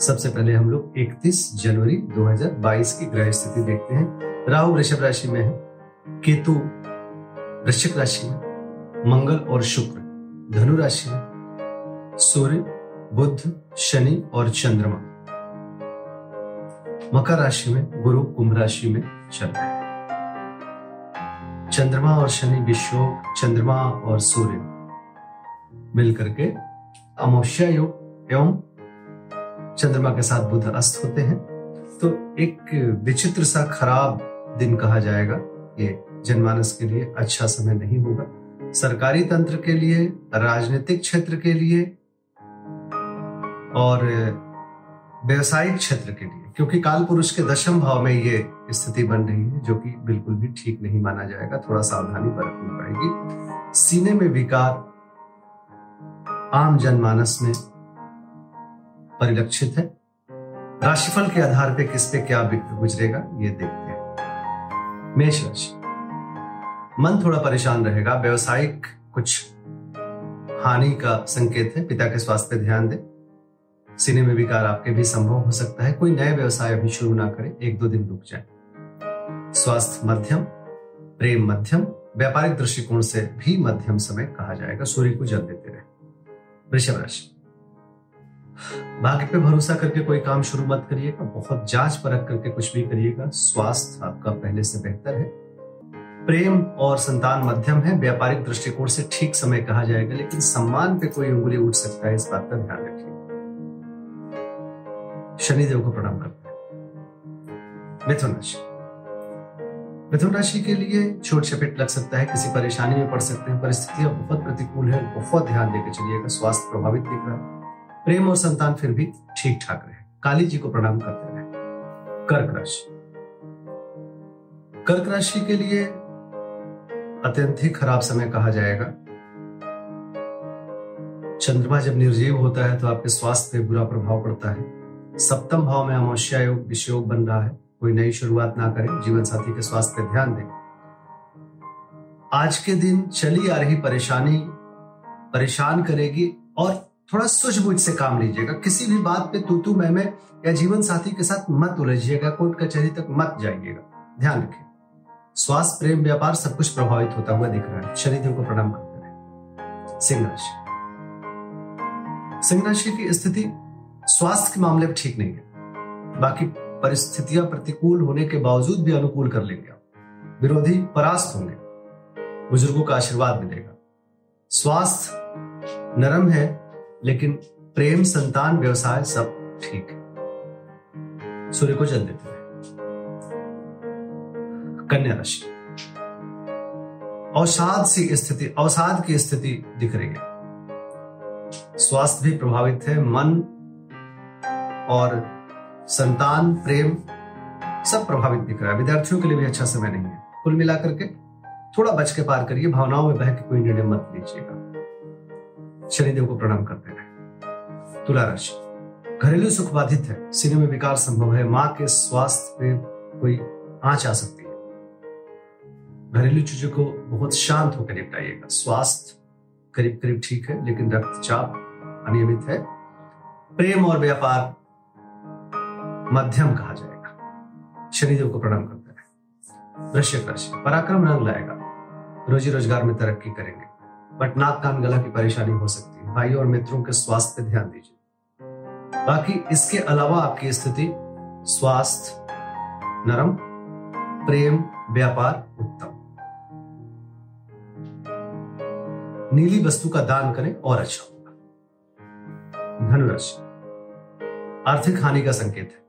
सबसे पहले हम लोग 31 जनवरी 2022 की ग्रह स्थिति देखते हैं। राहु वृषभ राशि में है, केतु वृश्चिक राशि में, मंगल और शुक्र धनु राशि में, सूर्य बुद्ध शनि और चंद्रमा। मकर राशि में, गुरु कुंभ राशि में चल रहे हैं। चंद्रमा और शनि विश्वयोग चंद्रमा और सूर्य मिलकर के अमावस्या योग एवं चंद्रमा के साथ बुध अस्त होते हैं। तो एक विचित्र सा खराब दिन कहा जाएगा। ये जनमानस के लिए अच्छा समय नहीं होगा। सरकारी तंत्र के लिए, राजनीतिक क्षेत्र के लिए और व्यवसायिक क्षेत्र के लिए, क्योंकि काल पुरुष के दशम भाव में ये स्थिति बन रही है, जो कि बिल्कुल भी ठीक नहीं माना जाएगा। थोड़ा सावधानी बरतनी पड़ेगी। सीने में विकार आम जनमानस में परिलक्षित है। राशिफल के आधार पे किस पे क्या गुजरेगा, ये देखते हैं। मेष राशि। मन थोड़ा परेशान रहेगा, व्यवसायिक कुछ हानि का संकेत है, पिता के स्वास्थ्य पे ध्यान दें। सीने में विकार आपके भी संभव हो सकता है, कोई नए व्यवसाय अभी शुरू ना करें, एक दो दिन रुक जाए। स्वास्थ्य मध्यम, प्रेम मध्यम, व्यापारिक दृष्टिकोण से भी मध्यम समय कहा जाएगा, सूर्य को जल देते रहे। वृषभ राशि। भाग्य पे भरोसा करके कोई काम शुरू मत करिएगा, बहुत जाँच परख करके कुछ भी करिएगा। स्वास्थ्य आपका पहले से बेहतर है। प्रेम और संतान मध्यम है, व्यापारिक दृष्टिकोण से ठीक समय कहा जाएगा, लेकिन सम्मान पे कोई उंगली उठ सकता है, इस बात का ध्यान रखिए। शनिदेव को प्रणाम करते हैं। मिथुन राशि। मिथुन राशि के लिए छोट चपेट लग सकता है, किसी परेशानी में पड़ सकते हैं, परिस्थितियाँ बहुत प्रतिकूल है, बहुत ध्यान देकर चलिएगा, स्वास्थ्य प्रभावित दिख रहा है। प्रेम और संतान फिर भी ठीक ठाक रहे। काली जी को प्रणाम करते रहे। कर्क राशि। कर्क राशि के लिए अत्यंत ही खराब समय कहा जाएगा। चंद्रमा जब निर्जीव होता है तो आपके स्वास्थ्य पे बुरा प्रभाव पड़ता है। सप्तम भाव में अमावस्या योग, विषयोग बन रहा है। कोई नई शुरुआत ना करें। जीवन साथी के स्वास्थ्य पर ध्यान दें। आज के दिन चली आ रही परेशानी परेशान करेगी और थोड़ा सूझबूझ से काम लीजिएगा। किसी भी बात पे तू तू मैं मैं या जीवन साथी के साथ मत उलझिएगा, कोर्ट कचहरी तक मत जाइएगा। ध्यान रखें स्वास्थ्य, प्रेम, व्यापार, सब कुछ प्रभावित होता हुआ दिख रहा है। शनिदेव को प्रणाम करते रहे सिंह राशि। सिंह राशि की स्थिति, स्वास्थ्य के मामले में ठीक नहीं है। बाकी परिस्थितियाँ प्रतिकूल होने के बावजूद भी अनुकूल कर लेंगे विरोधी परास्त होंगे। बुज़ुर्गों का आशीर्वाद मिलेगा। स्वास्थ्य नरम है लेकिन प्रेम, संतान, व्यवसाय सब ठीक। है सूर्य को जल देते हैं। कन्या राशि। अवसाद सी स्थिति, अवसाद की स्थिति दिख रही है। स्वास्थ्य भी प्रभावित है, मन और संतान, प्रेम सब प्रभावित दिख रहा है। विद्यार्थियों के लिए भी अच्छा समय नहीं है। कुल मिलाकर के थोड़ा बच के पार करिए, भावनाओं में बह के कोई निर्णय मत लीजिएगा। शनिदेव को प्रणाम करते रहे तुला राशि। घरेलू सुख बाधित है। सीने में विकार संभव है। माँ के स्वास्थ्य पे कोई आँच आ सकती है। घरेलू चीज़ों को बहुत शांत होकर निपटाइएगा। स्वास्थ्य करीब करीब ठीक है, लेकिन रक्तचाप अनियमित है। प्रेम और व्यापार मध्यम कहा जाएगा। शनिदेव को प्रणाम करते हैं। वृश्चिक राशि। पराक्रम रंग लाएगा। रोजी रोज़गार में तरक्की करेंगे। बट नाक कान गला की परेशानी हो सकती है। भाई और मित्रों के स्वास्थ्य पे ध्यान दीजिए। बाकी इसके अलावा आपकी स्थिति, स्वास्थ्य, नरम, प्रेम, व्यापार, उत्तम। नीली वस्तु का दान करें और अच्छा होगा। धनुराशि। आर्थिक हानि का संकेत है।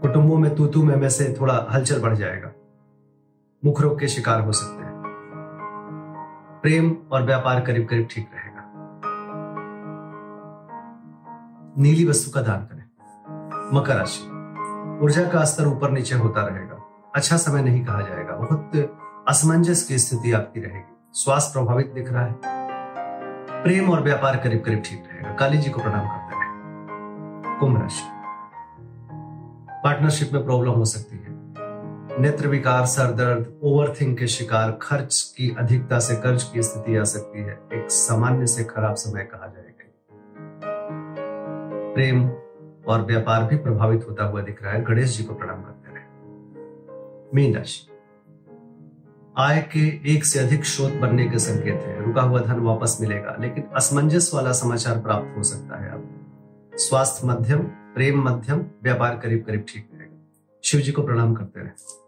कुटुंबों में तूतू तू में से थोड़ा हलचल बढ़ जाएगा। मुख रोग के शिकार हो सकते हैं। प्रेम और व्यापार करीब करीब ठीक रहेगा। नीली वस्तु का दान करें। मकर राशि। ऊर्जा का स्तर ऊपर नीचे होता रहेगा। अच्छा समय नहीं कहा जाएगा। बहुत असमंजस की स्थिति आपकी रहेगी। स्वास्थ्य प्रभावित दिख रहा है। प्रेम और व्यापार करीब करीब ठीक रहेगा। काली जी को प्रणाम करते रहे। कुंभ राशि। पार्टनरशिप में प्रॉब्लम हो सकती है। नेत्र विकार सर दर्द ओवरथिंक के शिकार, खर्च की अधिकता से कर्ज की स्थिति आ सकती है। एक सामान्य से खराब समय कहा जाएगा। प्रेम और व्यापार भी प्रभावित होता हुआ दिख रहा है। गणेश जी को प्रणाम करते रहे। मीन राशि। आय के एक से अधिक स्रोत बनने के संकेत है। रुका हुआ धन वापस मिलेगा, लेकिन असमंजस वाला समाचार प्राप्त हो सकता है अब। स्वास्थ्य मध्यम, प्रेम मध्यम, व्यापार करीब करीब ठीक रहेगा। शिव जी को प्रणाम करते रहे।